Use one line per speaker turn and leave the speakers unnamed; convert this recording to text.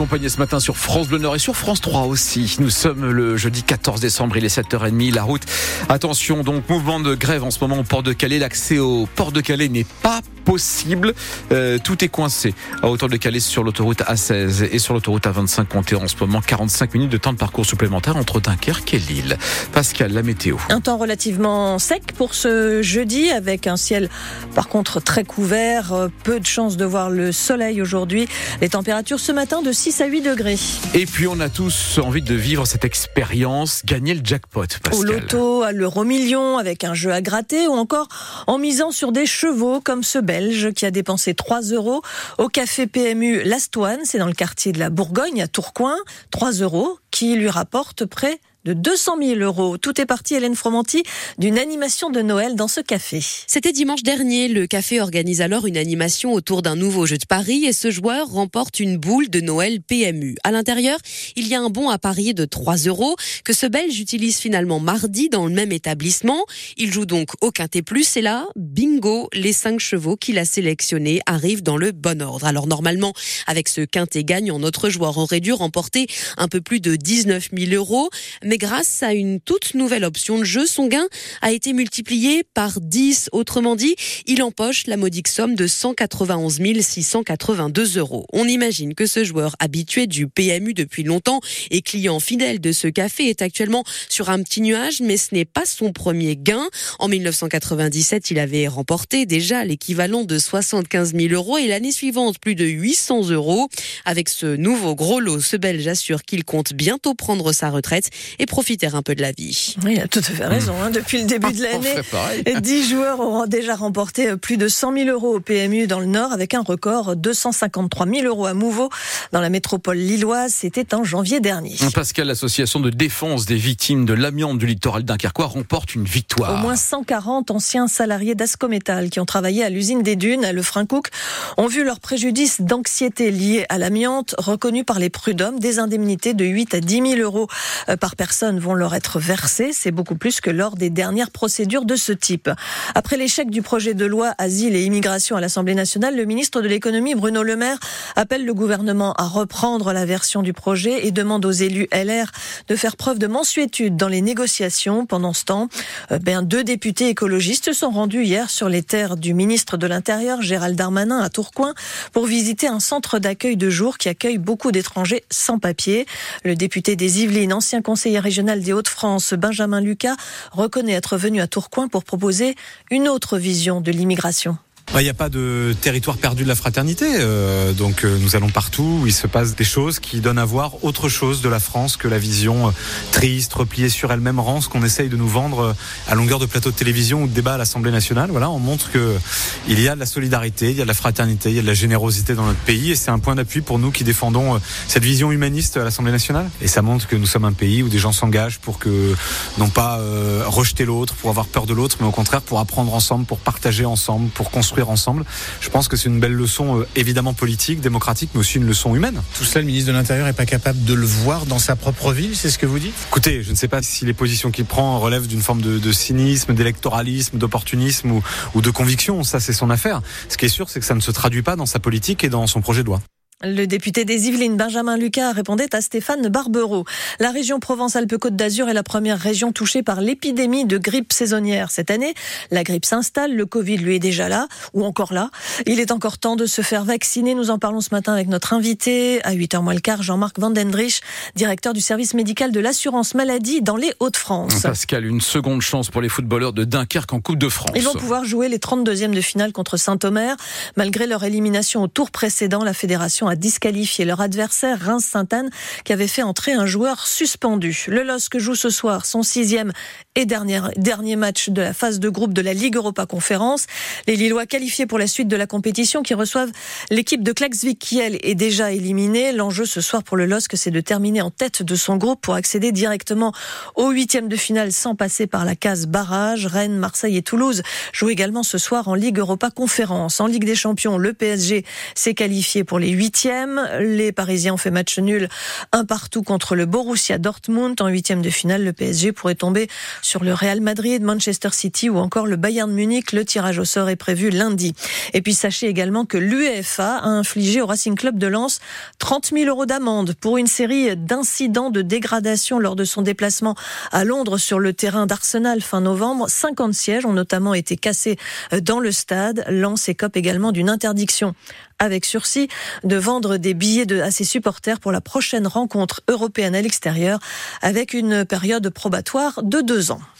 Accompagné ce matin sur France Bleu Nord et sur France 3 aussi. Nous sommes le jeudi 14 décembre, il est 7h30, la route. Attention, donc mouvement de grève en ce moment au port de Calais. L'accès au port de Calais n'est pas possible. Euh, tout est coincé à hauteur de Calais sur l'autoroute A16 et sur l'autoroute A25 comptez en ce moment 45 minutes de temps de parcours supplémentaire entre Dunkerque et Lille. Pascal, la météo.
Un temps relativement sec pour ce jeudi avec un ciel par contre très couvert. Euh, peu de chances de voir le soleil aujourd'hui. Les températures ce matin de 6 à 8 degrés.
Et puis on a tous envie de vivre cette expérience, gagner le jackpot. Pascal.
Au loto, à l'euro million avec un jeu à gratter ou encore en misant sur des chevaux comme ce bel qui a dépensé 3 euros au café PMU L'Astoine, c'est dans le quartier de la Bourgogne à Tourcoing, 3 euros qui lui rapporte près de 200 000 euros. Tout est parti, Hélène Fromanti, d'une animation de Noël dans ce café.
C'était dimanche dernier. Le café organise alors une animation autour d'un nouveau jeu de paris et ce joueur remporte une boule de Noël PMU. À l'intérieur, il y a un bon à parier de 3 euros que ce Belge utilise finalement mardi dans le même établissement. Il joue donc au quintet plus et là, bingo, les cinq chevaux qu'il a sélectionnés arrivent dans le bon ordre. Alors normalement, avec ce quintet gagnant, notre joueur aurait dû remporter un peu plus de 19 000 euros mais grâce à une toute nouvelle option de jeu, son gain a été multiplié par 10. Autrement dit, il empoche la modique somme de 191 682 euros. On imagine que ce joueur habitué du PMU depuis longtemps et client fidèle de ce café est actuellement sur un petit nuage, mais ce n'est pas son premier gain. En 1997, il avait remporté déjà l'équivalent de 75 000 euros et l'année suivante plus de 800 euros. Avec ce nouveau gros lot, ce Belge assure qu'il compte bientôt prendre sa retraite et profiter un peu de la vie.
Oui, il a tout à fait raison. Hein. Depuis le début de l'année, 10 joueurs auront déjà remporté plus de 100 000 euros au PMU dans le Nord avec un record 253 000 euros à Mouveau dans la métropole lilloise. C'était en janvier dernier.
Pascal, l'association de défense des victimes de l'amiante du littoral dunkerquois remporte une victoire.
Au moins 140 anciens salariés d'Ascométal qui ont travaillé à l'usine des Dunes à Le Lefrancouc ont vu leur préjudice d'anxiété lié à l'amiante reconnu par les prud'hommes des indemnités de 8 à 10 000 euros euh, par personne personnes vont leur être versées. C'est beaucoup plus que lors des dernières procédures de ce type. Après l'échec du projet de loi Asile et Immigration à l'Assemblée nationale, le ministre de l'économie, Bruno Le Maire, appelle le gouvernement à reprendre la version du projet et demande aux élus LR de faire preuve de mensuétude dans les négociations. Pendant ce temps, euh, ben, deux députés écologistes sont rendus hier sur les terres du ministre de l'Intérieur, Gérald Darmanin, à Tourcoing, pour visiter un centre d'accueil de jour qui accueille beaucoup d'étrangers sans papier. Le député des Yvelines, ancien conseiller régional des Hauts-de-France, Benjamin Lucas, reconnaît être venu à Tourcoing pour proposer une autre vision de l'immigration.
Il n'y a pas de territoire perdu de la fraternité. Euh, donc euh, nous allons partout où il se passe des choses qui donnent à voir autre chose de la France que la vision euh, triste, repliée sur elle-même, rance qu'on essaye de nous vendre à longueur de plateau de télévision ou de débat à l'Assemblée nationale. Voilà, on montre que il y a de la solidarité, il y a de la fraternité, il y a de la générosité dans notre pays et c'est un point d'appui pour nous qui défendons cette vision humaniste à l'Assemblée nationale. Et ça montre que nous sommes un pays où des gens s'engagent pour que non pas rejeter l'autre, pour avoir peur de l'autre, mais au contraire pour apprendre ensemble, pour partager ensemble, pour construire ensemble. Je pense que c'est une belle leçon euh, évidemment politique, démocratique, mais aussi une leçon humaine.
Tout ça, le ministre de l'Intérieur n'est pas capable de le voir dans sa propre ville, c'est ce que vous dites?
Écoutez, je ne sais pas si les positions qu'il prend relèvent d'une forme de, cynisme, d'électoralisme, d'opportunisme ou, ou de conviction. Ça, c'est son affaire. Ce qui est sûr, c'est que ça ne se traduit pas dans sa politique et dans son projet de loi.
Le député des Yvelines, Benjamin Lucas, répondait à Stéphane Barbereau. La région Provence-Alpes-Côte d'Azur est la première région touchée par l'épidémie de grippe saisonnière. Cette année, la grippe s'installe, le Covid lui est déjà là, ou encore là. Il est encore temps de se faire vacciner. Nous en parlons ce matin avec notre invité, à 8h moins le quart, Jean-Marc Vandendrich, directeur du service médical de l'assurance maladie dans les Hauts-de-France.
Pascal, une seconde chance pour les footballeurs de Dunkerque en Coupe de France.
Ils vont pouvoir jouer les 32e de finale contre Saint-Omer. Malgré leur élimination au tour précédent, la fédération a disqualifié leur adversaire Reims-Sainte-Anne qui avait fait entrer un joueur suspendu. Le LOSC joue ce soir son sixième et dernier, dernier match de la phase de groupe de la Ligue Europa Conférence. Les Lillois qualifiés pour la suite de la compétition qui reçoivent l'équipe de Klaxvik Kiel est déjà éliminée. L'enjeu ce soir pour le LOSC c'est de terminer en tête de son groupe pour accéder directement au huitième de finale sans passer par la case barrage. Rennes, Marseille et Toulouse jouent également ce soir en Ligue Europa Conférence. En Ligue des Champions, le PSG s'est qualifié pour les huitièmes les Parisiens ont fait match nul un partout contre le Borussia Dortmund. En huitième de finale, le PSG pourrait tomber le Real Madrid, Manchester City ou encore le Bayern Munich. Le tirage au sort est prévu lundi. Et puis sachez également que l'UEFA a infligé au Racing Club de Lens 30 000 euros d'amende pour une série d'incidents de dégradation lors de son déplacement à Londres sur le terrain d'Arsenal fin novembre. 50 sièges ont notamment été cassés dans le stade. Lens écope également d'une interdiction avec sursis de vendre des billets à ses supporters pour la prochaine rencontre européenne à l'extérieur avec une période probatoire de deux ans.